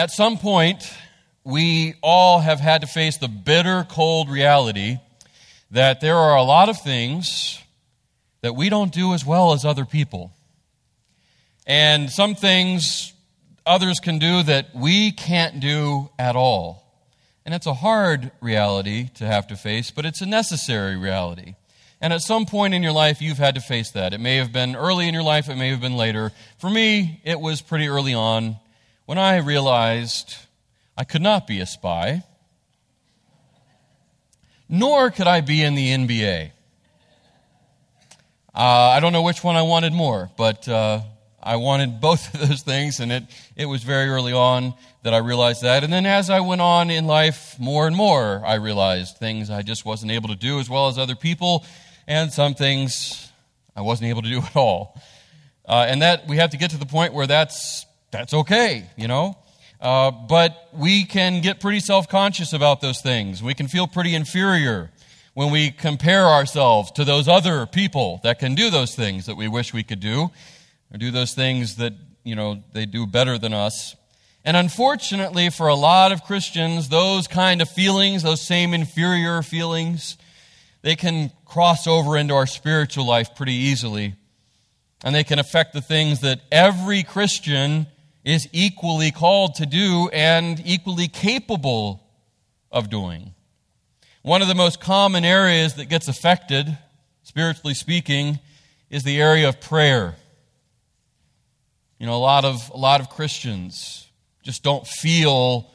At some point, we all have had to face the bitter, cold reality that there are a lot of things that we don't do as well as other people. And some things others can do that we can't do at all. And it's a hard reality to have to face, but it's a necessary reality. And at some point in your life, you've had to face that. It may have been early in your life, it may have been later. For me, it was pretty early on when I realized I could not be a spy, nor could I be in the NBA. Uh, I don't know which one I wanted more, but uh, I wanted both of those things, and it, it was very early on that I realized that. And then as I went on in life, more and more, I realized things I just wasn't able to do as well as other people, and some things I wasn't able to do at all. Uh, and that we have to get to the point where that's, that's okay, you know? Uh, but we can get pretty self conscious about those things. We can feel pretty inferior when we compare ourselves to those other people that can do those things that we wish we could do or do those things that, you know, they do better than us. And unfortunately, for a lot of Christians, those kind of feelings, those same inferior feelings, they can cross over into our spiritual life pretty easily. And they can affect the things that every Christian is equally called to do and equally capable of doing. One of the most common areas that gets affected, spiritually speaking, is the area of prayer. You know, a lot of, a lot of Christians just don't feel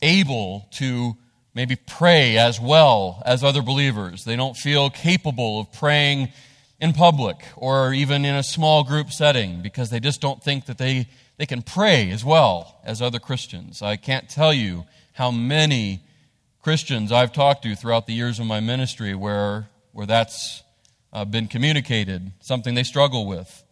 able to maybe pray as well as other believers. They don't feel capable of praying in public or even in a small group setting because they just don't think that they, they can pray as well as other Christians. I can't tell you how many Christians I've talked to throughout the years of my ministry where, where that's uh, been communicated, something they struggle with.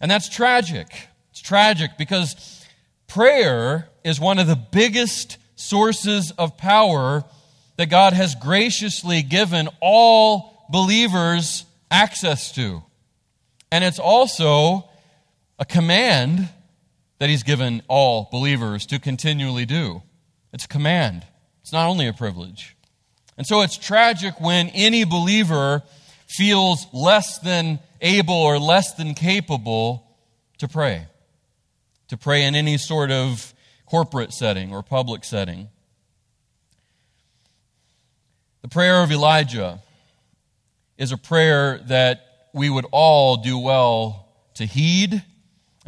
And that's tragic it's tragic because prayer is one of the biggest sources of power that God has graciously given all believers access to. And it's also a command that He's given all believers to continually do. It's a command, it's not only a privilege. And so it's tragic when any believer feels less than able or less than capable to pray to pray in any sort of corporate setting or public setting. The prayer of Elijah is a prayer that we would all do well to heed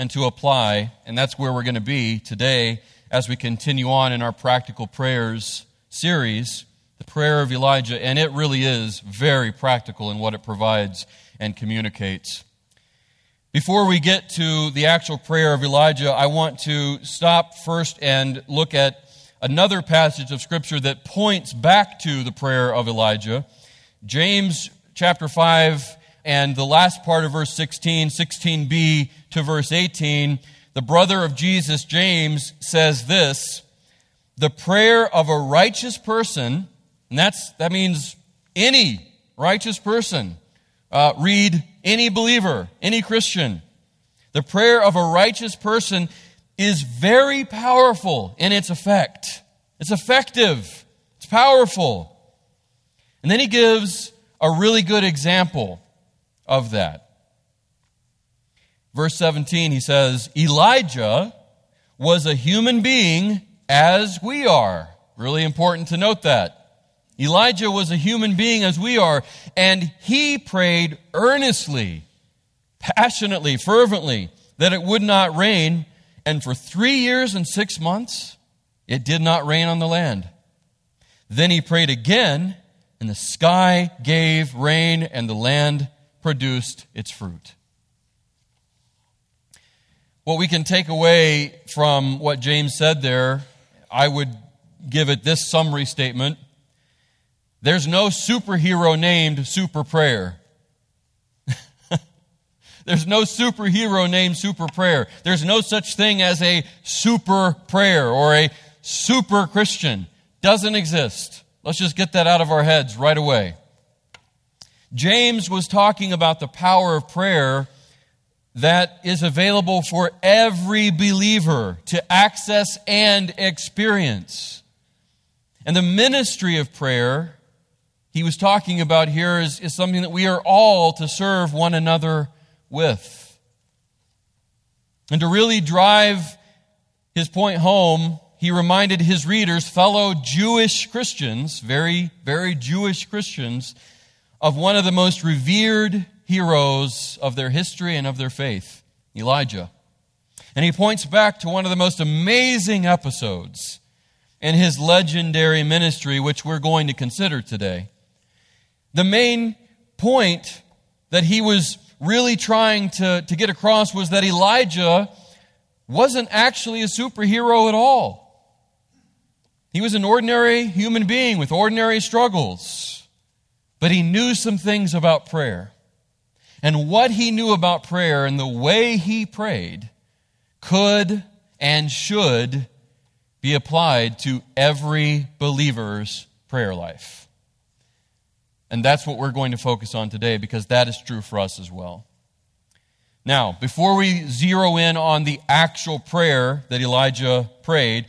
and to apply, and that's where we're going to be today as we continue on in our practical prayers series, the prayer of Elijah, and it really is very practical in what it provides and communicates. Before we get to the actual prayer of Elijah, I want to stop first and look at another passage of Scripture that points back to the prayer of Elijah. James chapter 5 and the last part of verse 16, 16b to verse 18, the brother of Jesus, James, says this The prayer of a righteous person, and that's, that means any righteous person, uh, read any believer, any Christian. The prayer of a righteous person is very powerful in its effect. It's effective, it's powerful. And then he gives a really good example of that. Verse 17, he says, Elijah was a human being as we are. Really important to note that. Elijah was a human being as we are, and he prayed earnestly, passionately, fervently that it would not rain. And for three years and six months, it did not rain on the land. Then he prayed again, and the sky gave rain, and the land produced its fruit. What we can take away from what James said there, I would give it this summary statement there's no superhero named Super Prayer. There's no superhero named Super Prayer. There's no such thing as a super prayer or a super Christian. Doesn't exist. Let's just get that out of our heads right away. James was talking about the power of prayer that is available for every believer to access and experience. And the ministry of prayer he was talking about here is, is something that we are all to serve one another with. And to really drive his point home, he reminded his readers, fellow Jewish Christians, very, very Jewish Christians, of one of the most revered heroes of their history and of their faith, Elijah. And he points back to one of the most amazing episodes in his legendary ministry, which we're going to consider today. The main point that he was really trying to, to get across was that Elijah wasn't actually a superhero at all. He was an ordinary human being with ordinary struggles, but he knew some things about prayer. And what he knew about prayer and the way he prayed could and should be applied to every believer's prayer life. And that's what we're going to focus on today because that is true for us as well. Now, before we zero in on the actual prayer that Elijah prayed,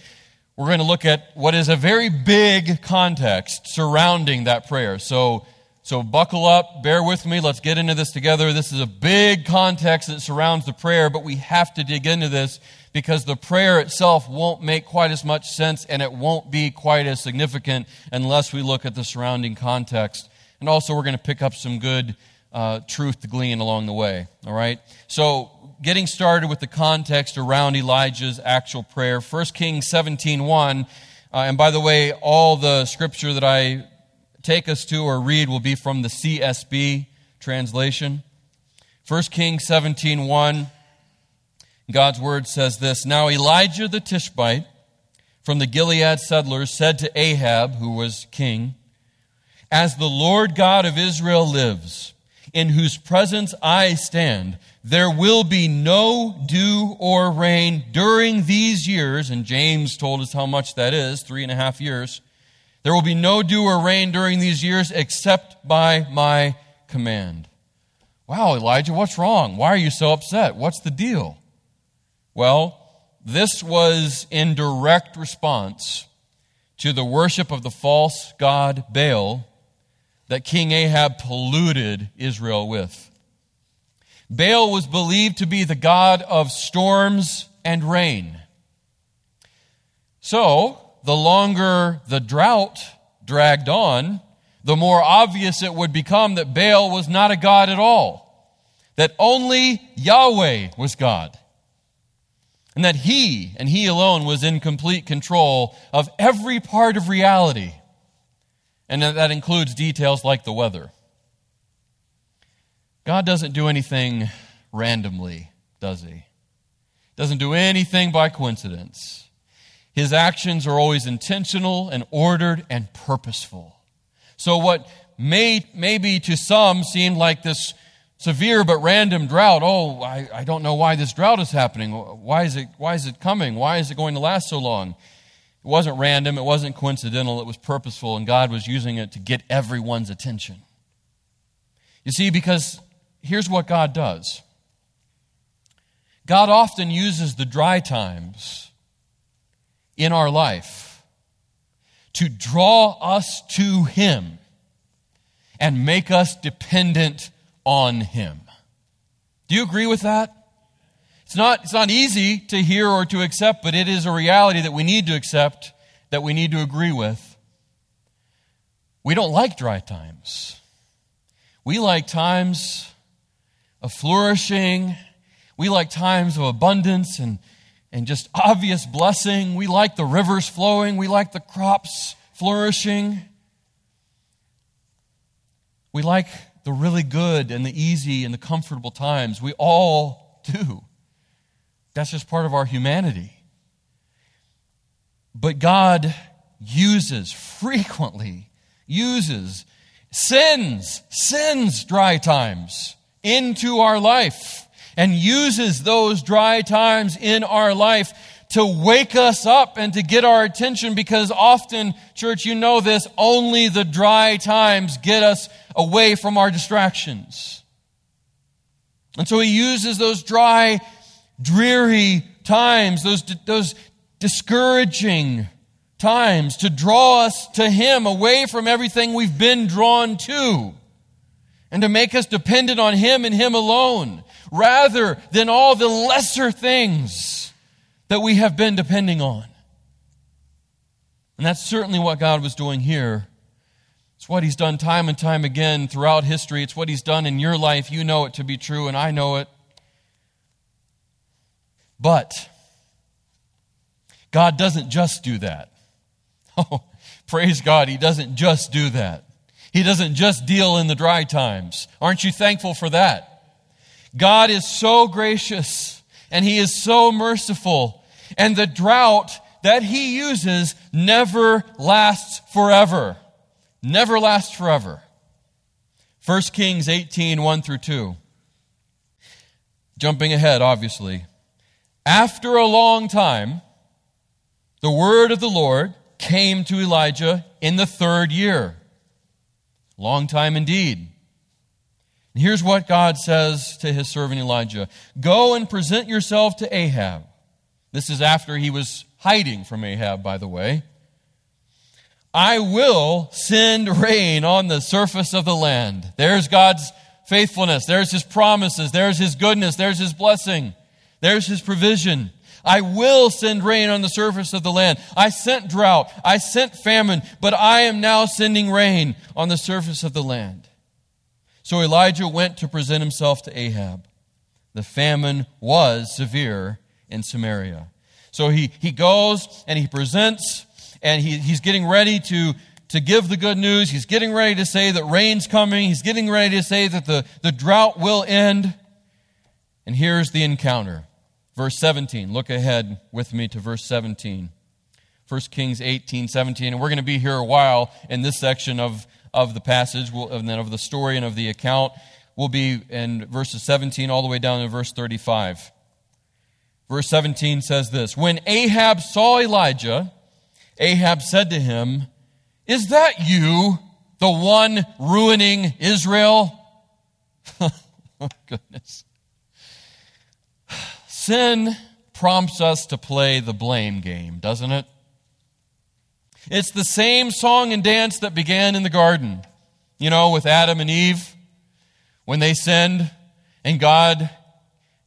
we're going to look at what is a very big context surrounding that prayer. So, so buckle up, bear with me, let's get into this together. This is a big context that surrounds the prayer, but we have to dig into this because the prayer itself won't make quite as much sense and it won't be quite as significant unless we look at the surrounding context and also, we're going to pick up some good uh, truth to glean along the way. All right? So, getting started with the context around Elijah's actual prayer. 1 Kings 17 1. Uh, and by the way, all the scripture that I take us to or read will be from the CSB translation. 1 Kings 17 1. God's word says this Now Elijah the Tishbite from the Gilead settlers said to Ahab, who was king, as the Lord God of Israel lives, in whose presence I stand, there will be no dew or rain during these years. And James told us how much that is three and a half years. There will be no dew or rain during these years except by my command. Wow, Elijah, what's wrong? Why are you so upset? What's the deal? Well, this was in direct response to the worship of the false god Baal that King Ahab polluted Israel with. Baal was believed to be the god of storms and rain. So, the longer the drought dragged on, the more obvious it would become that Baal was not a god at all, that only Yahweh was God, and that he and he alone was in complete control of every part of reality and that includes details like the weather. God doesn't do anything randomly, does he? Doesn't do anything by coincidence. His actions are always intentional and ordered and purposeful. So what may maybe to some seem like this severe but random drought, oh, I, I don't know why this drought is happening. Why is it why is it coming? Why is it going to last so long? It wasn't random, it wasn't coincidental, it was purposeful, and God was using it to get everyone's attention. You see, because here's what God does God often uses the dry times in our life to draw us to Him and make us dependent on Him. Do you agree with that? It's not, it's not easy to hear or to accept, but it is a reality that we need to accept, that we need to agree with. We don't like dry times. We like times of flourishing. We like times of abundance and, and just obvious blessing. We like the rivers flowing. We like the crops flourishing. We like the really good and the easy and the comfortable times. We all do. That's just part of our humanity. But God uses, frequently uses, sends, sends dry times into our life and uses those dry times in our life to wake us up and to get our attention because often, church, you know this, only the dry times get us away from our distractions. And so he uses those dry, dreary times, those, those discouraging times to draw us to him away from everything we've been drawn to and to make us dependent on him and him alone rather than all the lesser things that we have been depending on. And that's certainly what God was doing here. It's what He's done time and time again throughout history. It's what He's done in your life. You know it to be true, and I know it. But God doesn't just do that. Oh, praise God, He doesn't just do that. He doesn't just deal in the dry times. Aren't you thankful for that? God is so gracious and He is so merciful. And the drought that He uses never lasts forever. Never lasts forever. 1 Kings 18 1 through 2. Jumping ahead, obviously. After a long time, the word of the Lord came to Elijah in the third year. Long time indeed. And here's what God says to his servant Elijah Go and present yourself to Ahab. This is after he was hiding from Ahab, by the way. I will send rain on the surface of the land. There's God's faithfulness. There's his promises. There's his goodness. There's his blessing. There's his provision. I will send rain on the surface of the land. I sent drought. I sent famine, but I am now sending rain on the surface of the land. So Elijah went to present himself to Ahab. The famine was severe in Samaria. So he, he goes and he presents and he, he's getting ready to, to give the good news. He's getting ready to say that rain's coming. He's getting ready to say that the, the drought will end. And here's the encounter. Verse 17. Look ahead with me to verse 17. 1 Kings 18, 17. And we're going to be here a while in this section of, of the passage, and then of the story and of the account. We'll be in verses 17 all the way down to verse 35. Verse 17 says this When Ahab saw Elijah, Ahab said to him, Is that you, the one ruining Israel? oh, goodness. Sin prompts us to play the blame game, doesn't it? It's the same song and dance that began in the garden, you know, with Adam and Eve when they sinned and God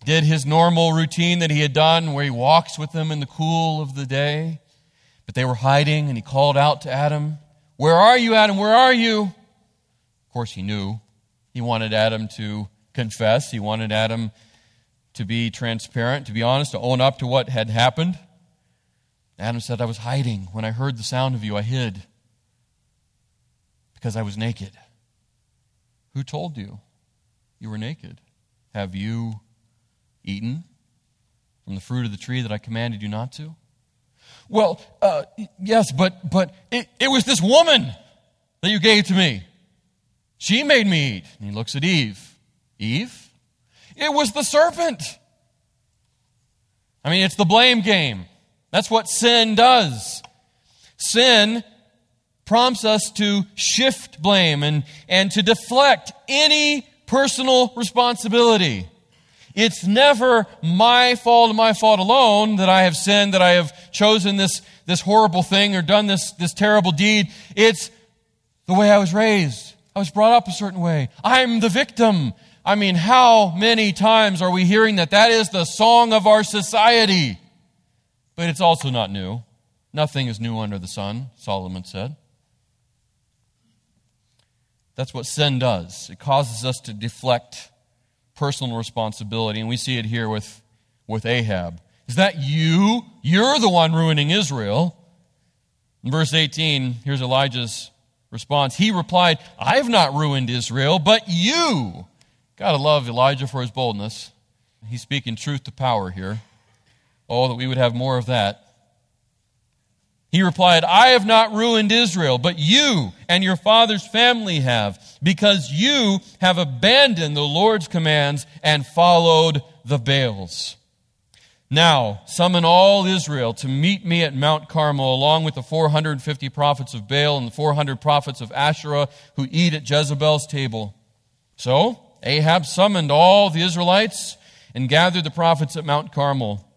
did his normal routine that he had done where he walks with them in the cool of the day. But they were hiding, and he called out to Adam, Where are you, Adam? Where are you? Of course, he knew. He wanted Adam to confess, he wanted Adam to be transparent, to be honest, to own up to what had happened. Adam said, I was hiding. When I heard the sound of you, I hid because I was naked. Who told you you were naked? Have you eaten from the fruit of the tree that I commanded you not to? Well, uh, yes, but, but it, it was this woman that you gave to me. She made me eat. And he looks at Eve. Eve? It was the serpent. I mean, it's the blame game. That's what sin does. Sin prompts us to shift blame and, and to deflect any personal responsibility. It's never my fault, my fault alone that I have sinned, that I have chosen this, this horrible thing or done this, this terrible deed. It's the way I was raised. I was brought up a certain way. I'm the victim. I mean, how many times are we hearing that? That is the song of our society. But it's also not new. Nothing is new under the sun, Solomon said. That's what sin does. It causes us to deflect personal responsibility. And we see it here with, with Ahab. Is that you? You're the one ruining Israel. In verse 18, here's Elijah's response. He replied, I've not ruined Israel, but you. Gotta love Elijah for his boldness. He's speaking truth to power here. Oh, that we would have more of that. He replied, I have not ruined Israel, but you and your father's family have, because you have abandoned the Lord's commands and followed the Baals. Now, summon all Israel to meet me at Mount Carmel, along with the 450 prophets of Baal and the 400 prophets of Asherah who eat at Jezebel's table. So, Ahab summoned all the Israelites and gathered the prophets at Mount Carmel.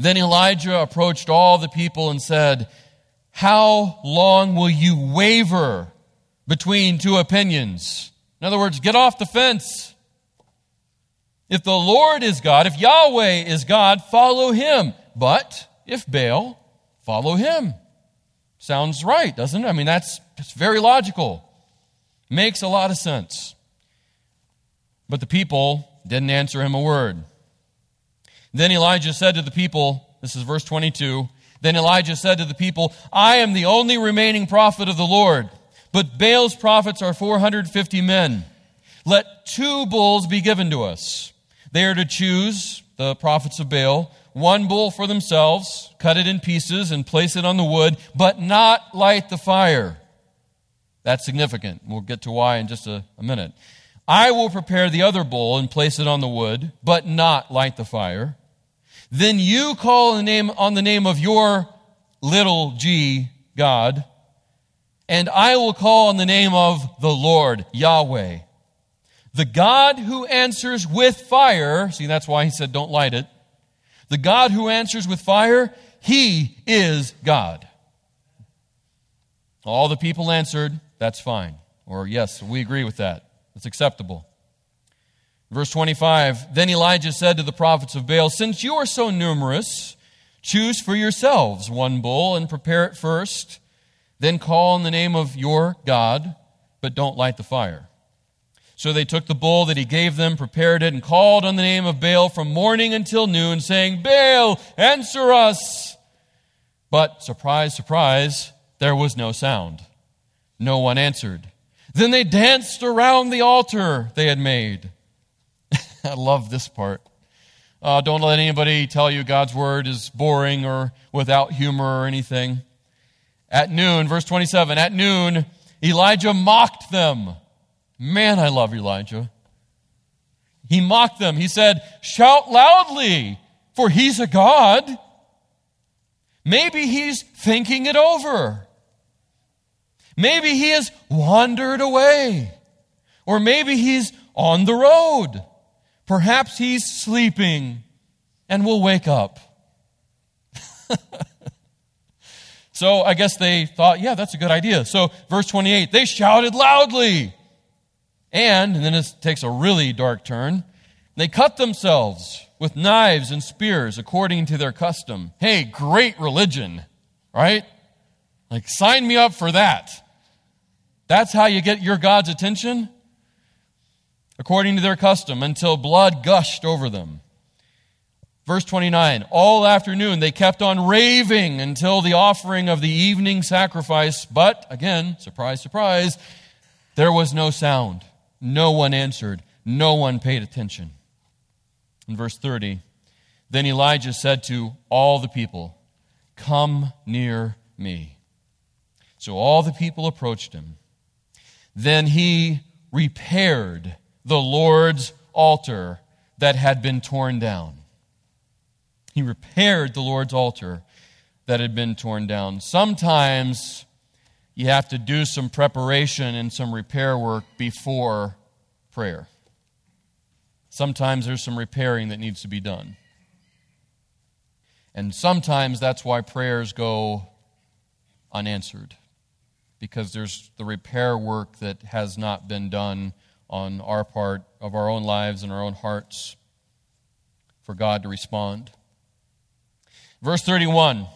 Then Elijah approached all the people and said, How long will you waver between two opinions? In other words, get off the fence. If the Lord is God, if Yahweh is God, follow him. But if Baal, follow him. Sounds right, doesn't it? I mean, that's, that's very logical. Makes a lot of sense. But the people didn't answer him a word. Then Elijah said to the people, this is verse 22, then Elijah said to the people, I am the only remaining prophet of the Lord, but Baal's prophets are 450 men. Let two bulls be given to us. They are to choose, the prophets of Baal, one bull for themselves, cut it in pieces, and place it on the wood, but not light the fire. That's significant. We'll get to why in just a, a minute. I will prepare the other bull and place it on the wood, but not light the fire. Then you call the name, on the name of your little g God, and I will call on the name of the Lord, Yahweh. The God who answers with fire, see, that's why he said don't light it. The God who answers with fire, he is God. All the people answered, that's fine. Or, yes, we agree with that. It's acceptable. Verse 25 Then Elijah said to the prophets of Baal, Since you are so numerous, choose for yourselves one bull and prepare it first. Then call on the name of your God, but don't light the fire. So they took the bull that he gave them, prepared it, and called on the name of Baal from morning until noon, saying, Baal, answer us! But, surprise, surprise, there was no sound. No one answered. Then they danced around the altar they had made. I love this part. Uh, don't let anybody tell you God's word is boring or without humor or anything. At noon, verse 27, at noon, Elijah mocked them. Man, I love Elijah. He mocked them. He said, Shout loudly, for he's a God. Maybe he's thinking it over. Maybe he has wandered away. Or maybe he's on the road. Perhaps he's sleeping and will wake up. so I guess they thought, yeah, that's a good idea. So, verse 28, they shouted loudly. And, and then it takes a really dark turn, they cut themselves with knives and spears according to their custom. Hey, great religion, right? Like, sign me up for that. That's how you get your God's attention? According to their custom, until blood gushed over them. Verse 29 All afternoon they kept on raving until the offering of the evening sacrifice, but again, surprise, surprise, there was no sound. No one answered. No one paid attention. In verse 30, then Elijah said to all the people, Come near me. So all the people approached him. Then he repaired the Lord's altar that had been torn down. He repaired the Lord's altar that had been torn down. Sometimes you have to do some preparation and some repair work before prayer. Sometimes there's some repairing that needs to be done. And sometimes that's why prayers go unanswered because there's the repair work that has not been done on our part of our own lives and our own hearts for God to respond. Verse 31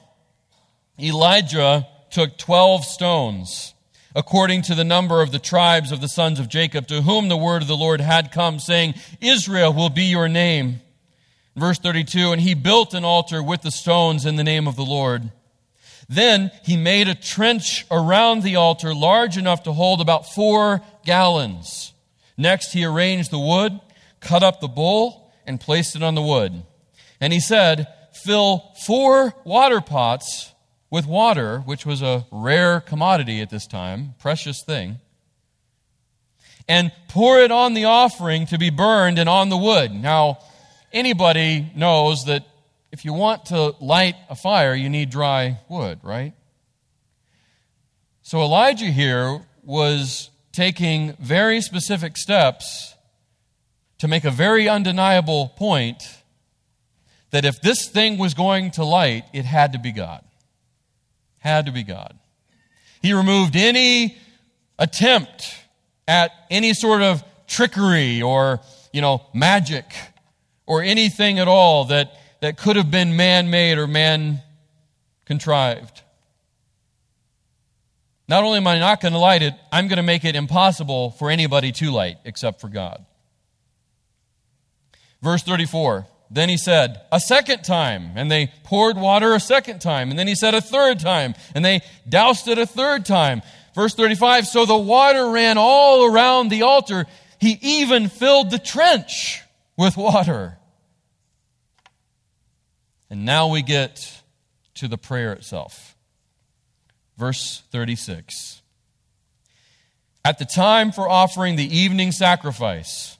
Elijah took 12 stones, according to the number of the tribes of the sons of Jacob, to whom the word of the Lord had come, saying, Israel will be your name. Verse 32 And he built an altar with the stones in the name of the Lord. Then he made a trench around the altar large enough to hold about four gallons. Next, he arranged the wood, cut up the bull, and placed it on the wood. And he said, Fill four water pots with water, which was a rare commodity at this time, precious thing, and pour it on the offering to be burned and on the wood. Now, anybody knows that if you want to light a fire, you need dry wood, right? So Elijah here was taking very specific steps to make a very undeniable point that if this thing was going to light, it had to be God. Had to be God. He removed any attempt at any sort of trickery or, you know, magic or anything at all that, that could have been man made or man contrived. Not only am I not going to light it, I'm going to make it impossible for anybody to light except for God. Verse 34 Then he said, A second time, and they poured water a second time. And then he said, A third time, and they doused it a third time. Verse 35 So the water ran all around the altar. He even filled the trench with water. And now we get to the prayer itself. Verse 36. At the time for offering the evening sacrifice,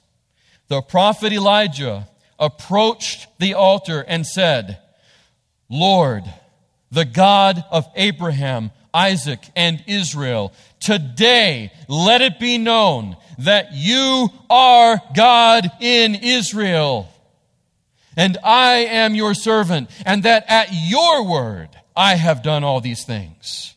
the prophet Elijah approached the altar and said, Lord, the God of Abraham, Isaac, and Israel, today let it be known that you are God in Israel, and I am your servant, and that at your word I have done all these things.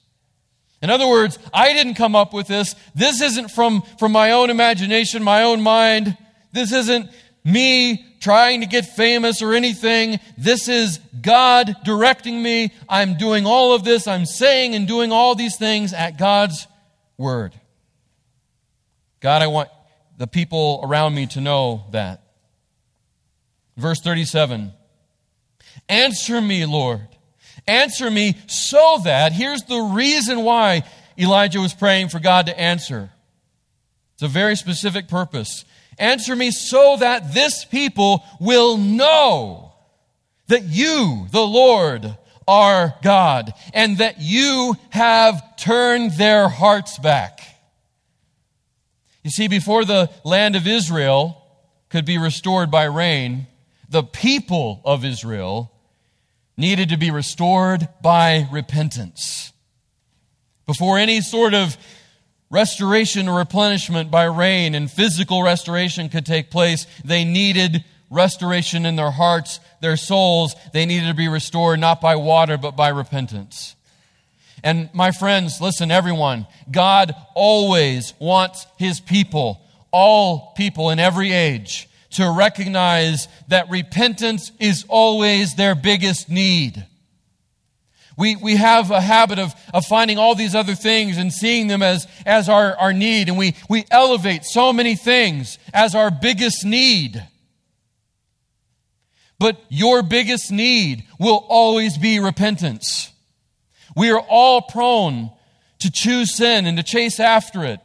In other words, I didn't come up with this. This isn't from, from my own imagination, my own mind. This isn't me trying to get famous or anything. This is God directing me. I'm doing all of this. I'm saying and doing all these things at God's word. God, I want the people around me to know that. Verse 37 Answer me, Lord. Answer me so that, here's the reason why Elijah was praying for God to answer. It's a very specific purpose. Answer me so that this people will know that you, the Lord, are God, and that you have turned their hearts back. You see, before the land of Israel could be restored by rain, the people of Israel needed to be restored by repentance. Before any sort of restoration or replenishment by rain and physical restoration could take place, they needed restoration in their hearts, their souls. They needed to be restored not by water, but by repentance. And my friends, listen, everyone, God always wants his people, all people in every age, to recognize that repentance is always their biggest need. We, we have a habit of, of finding all these other things and seeing them as, as our, our need, and we, we elevate so many things as our biggest need. But your biggest need will always be repentance. We are all prone to choose sin and to chase after it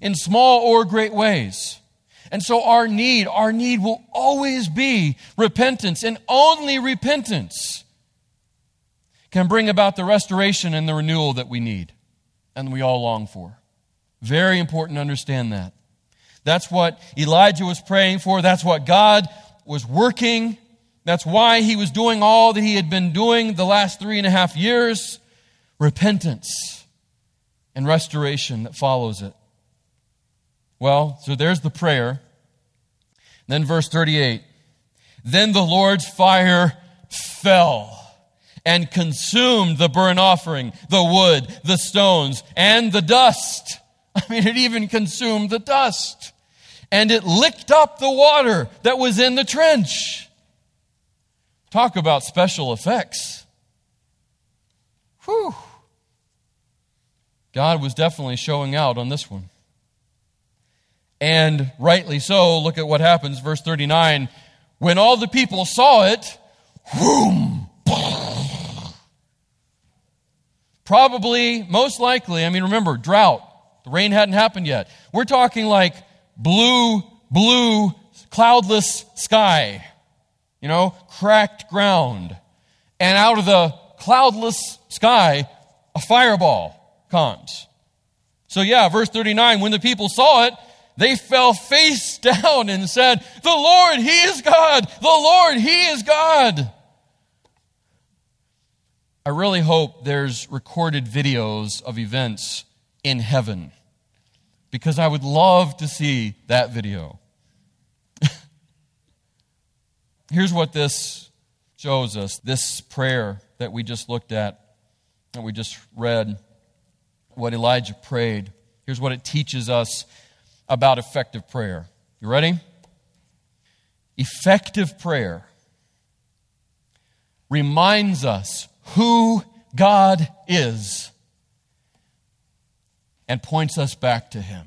in small or great ways. And so our need, our need will always be repentance and only repentance can bring about the restoration and the renewal that we need and we all long for. Very important to understand that. That's what Elijah was praying for. That's what God was working. That's why he was doing all that he had been doing the last three and a half years repentance and restoration that follows it. Well, so there's the prayer. Then, verse 38 Then the Lord's fire fell and consumed the burnt offering, the wood, the stones, and the dust. I mean, it even consumed the dust. And it licked up the water that was in the trench. Talk about special effects. Whew. God was definitely showing out on this one. And rightly so, look at what happens, verse 39. When all the people saw it, whoom, Probably, most likely, I mean, remember, drought. The rain hadn't happened yet. We're talking like blue, blue, cloudless sky, you know, cracked ground. And out of the cloudless sky, a fireball comes. So, yeah, verse 39 when the people saw it, they fell face down and said, The Lord, He is God! The Lord, He is God! I really hope there's recorded videos of events in heaven because I would love to see that video. here's what this shows us this prayer that we just looked at, that we just read, what Elijah prayed. Here's what it teaches us about effective prayer. You ready? Effective prayer reminds us who God is and points us back to Him.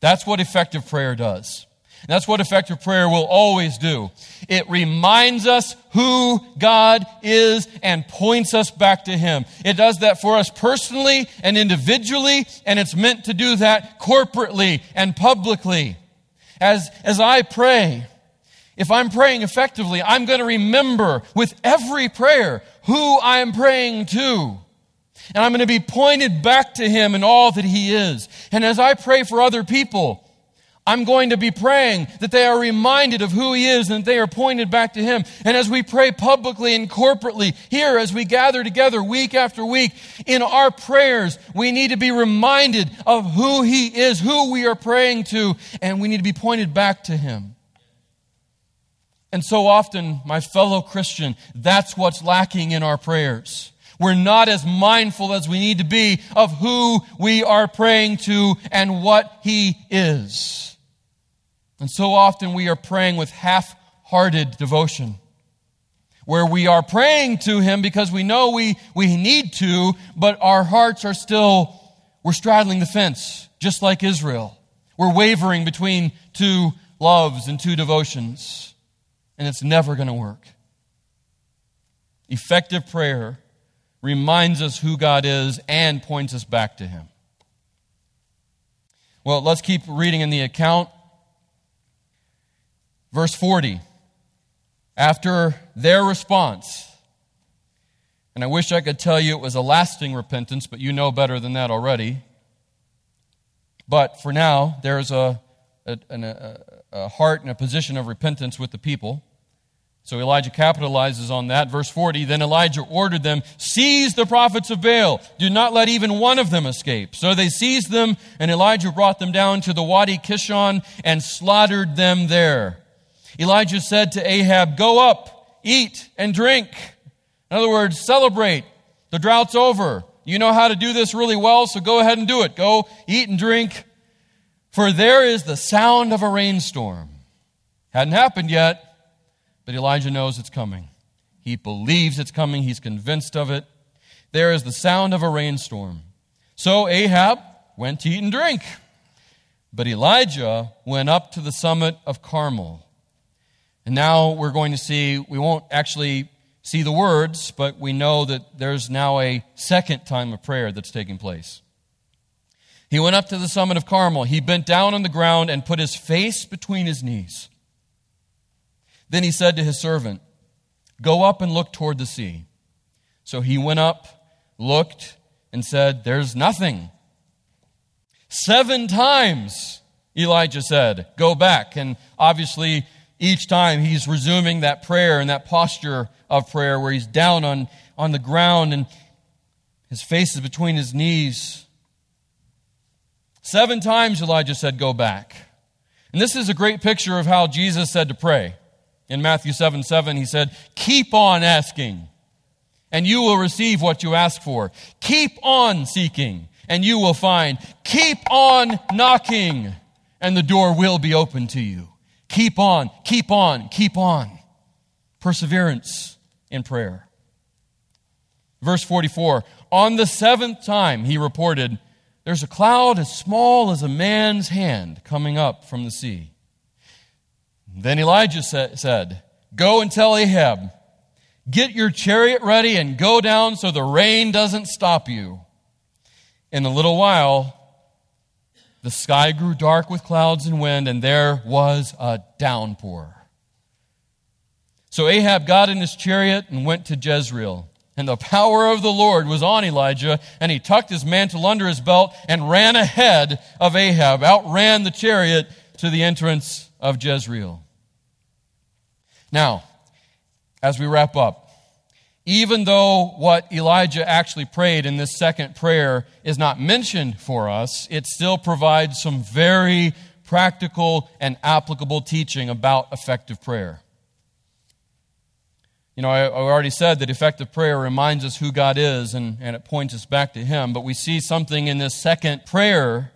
That's what effective prayer does. That's what effective prayer will always do. It reminds us who God is and points us back to Him. It does that for us personally and individually, and it's meant to do that corporately and publicly. As, as I pray, if I'm praying effectively, I'm going to remember with every prayer who I am praying to. And I'm going to be pointed back to Him and all that He is. And as I pray for other people, I'm going to be praying that they are reminded of who He is and that they are pointed back to Him. And as we pray publicly and corporately here, as we gather together week after week, in our prayers, we need to be reminded of who He is, who we are praying to, and we need to be pointed back to Him. And so often, my fellow Christian, that's what's lacking in our prayers. We're not as mindful as we need to be of who we are praying to and what He is. And so often we are praying with half hearted devotion, where we are praying to Him because we know we, we need to, but our hearts are still, we're straddling the fence, just like Israel. We're wavering between two loves and two devotions, and it's never going to work. Effective prayer reminds us who God is and points us back to Him. Well, let's keep reading in the account. Verse 40. After their response, and I wish I could tell you it was a lasting repentance, but you know better than that already. But for now, there's a, a, a, a heart and a position of repentance with the people. So Elijah capitalizes on that. Verse 40 Then Elijah ordered them, Seize the prophets of Baal. Do not let even one of them escape. So they seized them, and Elijah brought them down to the Wadi Kishon and slaughtered them there. Elijah said to Ahab, Go up, eat, and drink. In other words, celebrate. The drought's over. You know how to do this really well, so go ahead and do it. Go eat and drink. For there is the sound of a rainstorm. Hadn't happened yet but Elijah knows it's coming. He believes it's coming, he's convinced of it. There is the sound of a rainstorm. So Ahab went to eat and drink. But Elijah went up to the summit of Carmel. And now we're going to see, we won't actually see the words, but we know that there's now a second time of prayer that's taking place. He went up to the summit of Carmel. He bent down on the ground and put his face between his knees. Then he said to his servant, Go up and look toward the sea. So he went up, looked, and said, There's nothing. Seven times, Elijah said, Go back. And obviously, each time he's resuming that prayer and that posture of prayer where he's down on, on the ground and his face is between his knees. Seven times Elijah said, Go back. And this is a great picture of how Jesus said to pray. In Matthew 7 7, he said, Keep on asking, and you will receive what you ask for. Keep on seeking, and you will find. Keep on knocking, and the door will be open to you. Keep on, keep on, keep on. Perseverance in prayer. Verse 44 On the seventh time, he reported, There's a cloud as small as a man's hand coming up from the sea. Then Elijah said, Go and tell Ahab, get your chariot ready and go down so the rain doesn't stop you. In a little while, the sky grew dark with clouds and wind, and there was a downpour. So Ahab got in his chariot and went to Jezreel. And the power of the Lord was on Elijah, and he tucked his mantle under his belt and ran ahead of Ahab, outran the chariot to the entrance of Jezreel. Now, as we wrap up, even though what Elijah actually prayed in this second prayer is not mentioned for us, it still provides some very practical and applicable teaching about effective prayer. You know, I, I already said that effective prayer reminds us who God is and, and it points us back to Him. But we see something in this second prayer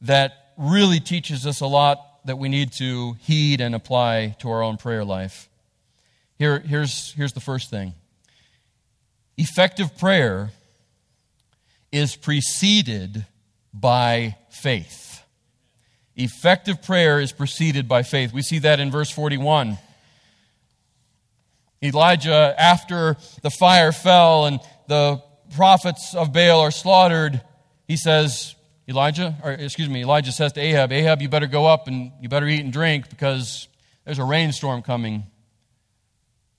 that really teaches us a lot that we need to heed and apply to our own prayer life. Here, here's, here's the first thing effective prayer is preceded by faith. Effective prayer is preceded by faith. We see that in verse 41. Elijah, after the fire fell and the prophets of Baal are slaughtered, he says, Elijah, or excuse me, Elijah says to Ahab, Ahab, you better go up and you better eat and drink because there's a rainstorm coming.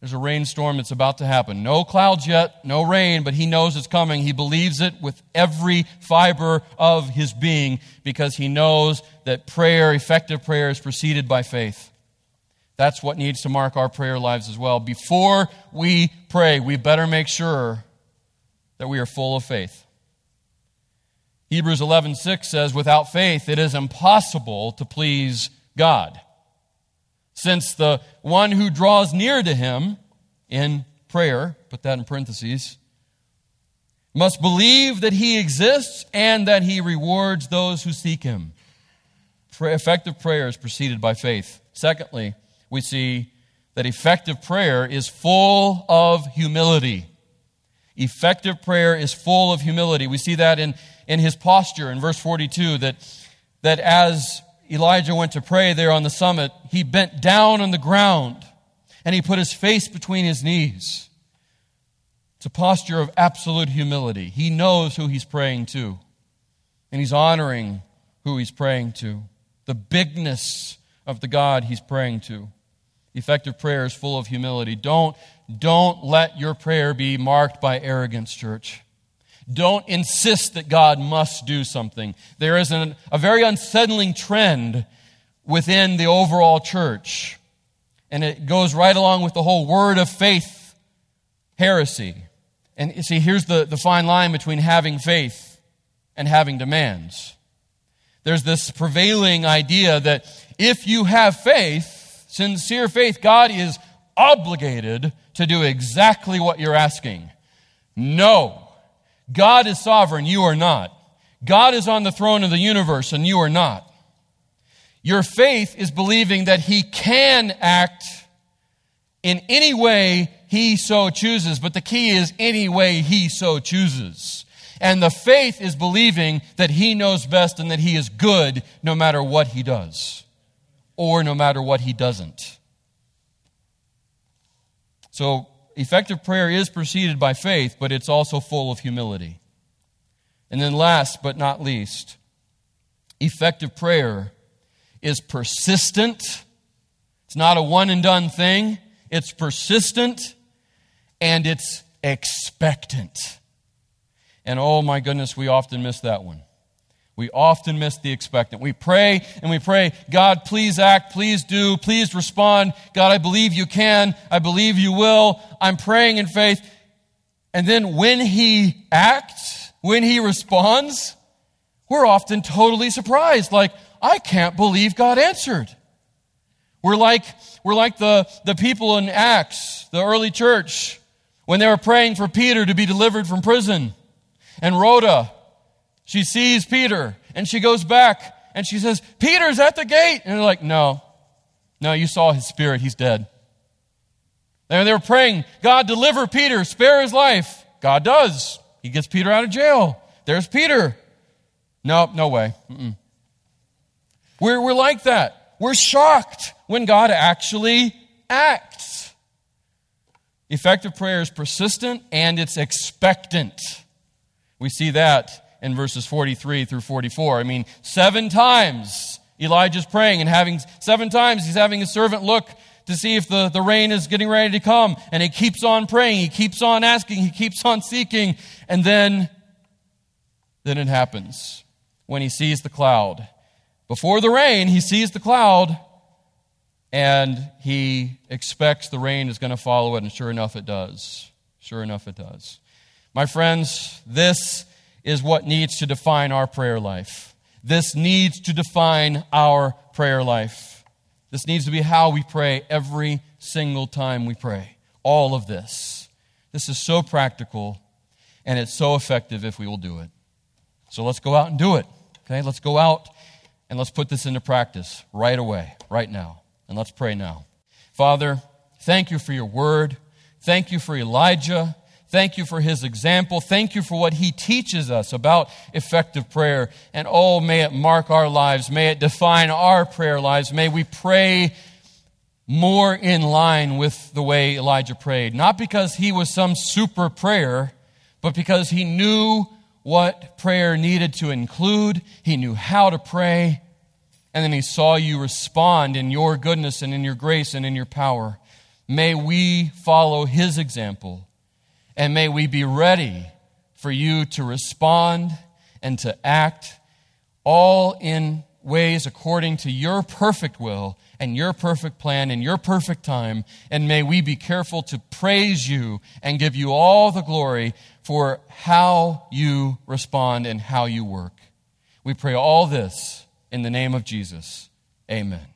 There's a rainstorm that's about to happen. No clouds yet, no rain, but he knows it's coming. He believes it with every fiber of his being because he knows that prayer, effective prayer, is preceded by faith. That's what needs to mark our prayer lives as well. Before we pray, we better make sure that we are full of faith. Hebrews 11:6 says without faith it is impossible to please God. Since the one who draws near to him in prayer, put that in parentheses, must believe that he exists and that he rewards those who seek him. Effective prayer is preceded by faith. Secondly, we see that effective prayer is full of humility. Effective prayer is full of humility. We see that in, in his posture in verse 42 that, that as Elijah went to pray there on the summit, he bent down on the ground and he put his face between his knees. It's a posture of absolute humility. He knows who he's praying to, and he's honoring who he's praying to, the bigness of the God he's praying to. Effective prayer is full of humility. Don't, don't let your prayer be marked by arrogance, church. Don't insist that God must do something. There is an, a very unsettling trend within the overall church, and it goes right along with the whole word of faith heresy. And you see, here's the, the fine line between having faith and having demands. There's this prevailing idea that if you have faith, sincere faith, God is obligated to do exactly what you're asking. No. God is sovereign, you are not. God is on the throne of the universe, and you are not. Your faith is believing that He can act in any way He so chooses, but the key is any way He so chooses. And the faith is believing that He knows best and that He is good no matter what He does or no matter what he doesn't. So, effective prayer is preceded by faith, but it's also full of humility. And then, last but not least, effective prayer is persistent. It's not a one and done thing, it's persistent and it's expectant. And oh my goodness, we often miss that one. We often miss the expectant. We pray and we pray, God, please act, please do, please respond. God, I believe you can. I believe you will. I'm praying in faith. And then when he acts, when he responds, we're often totally surprised. Like, I can't believe God answered. We're like, we're like the, the people in Acts, the early church, when they were praying for Peter to be delivered from prison. And Rhoda, she sees Peter and she goes back and she says, Peter's at the gate. And they're like, No, no, you saw his spirit. He's dead. And they were praying, God, deliver Peter, spare his life. God does. He gets Peter out of jail. There's Peter. No, no way. We're, we're like that. We're shocked when God actually acts. Effective prayer is persistent and it's expectant. We see that in verses 43 through 44. I mean, seven times Elijah's praying and having, seven times he's having his servant look to see if the, the rain is getting ready to come. And he keeps on praying, he keeps on asking, he keeps on seeking. And then, then it happens when he sees the cloud. Before the rain, he sees the cloud and he expects the rain is going to follow it. And sure enough, it does. Sure enough, it does. My friends, this is what needs to define our prayer life. This needs to define our prayer life. This needs to be how we pray every single time we pray. all of this. This is so practical and it's so effective if we will do it. So let's go out and do it. Okay, let's go out and let's put this into practice right away, right now. And let's pray now. Father, thank you for your word. Thank you for Elijah. Thank you for his example. Thank you for what he teaches us about effective prayer. And oh, may it mark our lives. May it define our prayer lives. May we pray more in line with the way Elijah prayed. Not because he was some super prayer, but because he knew what prayer needed to include, he knew how to pray, and then he saw you respond in your goodness and in your grace and in your power. May we follow his example, and may we be ready for you to respond and to act all in ways according to your perfect will and your perfect plan and your perfect time. And may we be careful to praise you and give you all the glory for how you respond and how you work. We pray all this in the name of Jesus. Amen.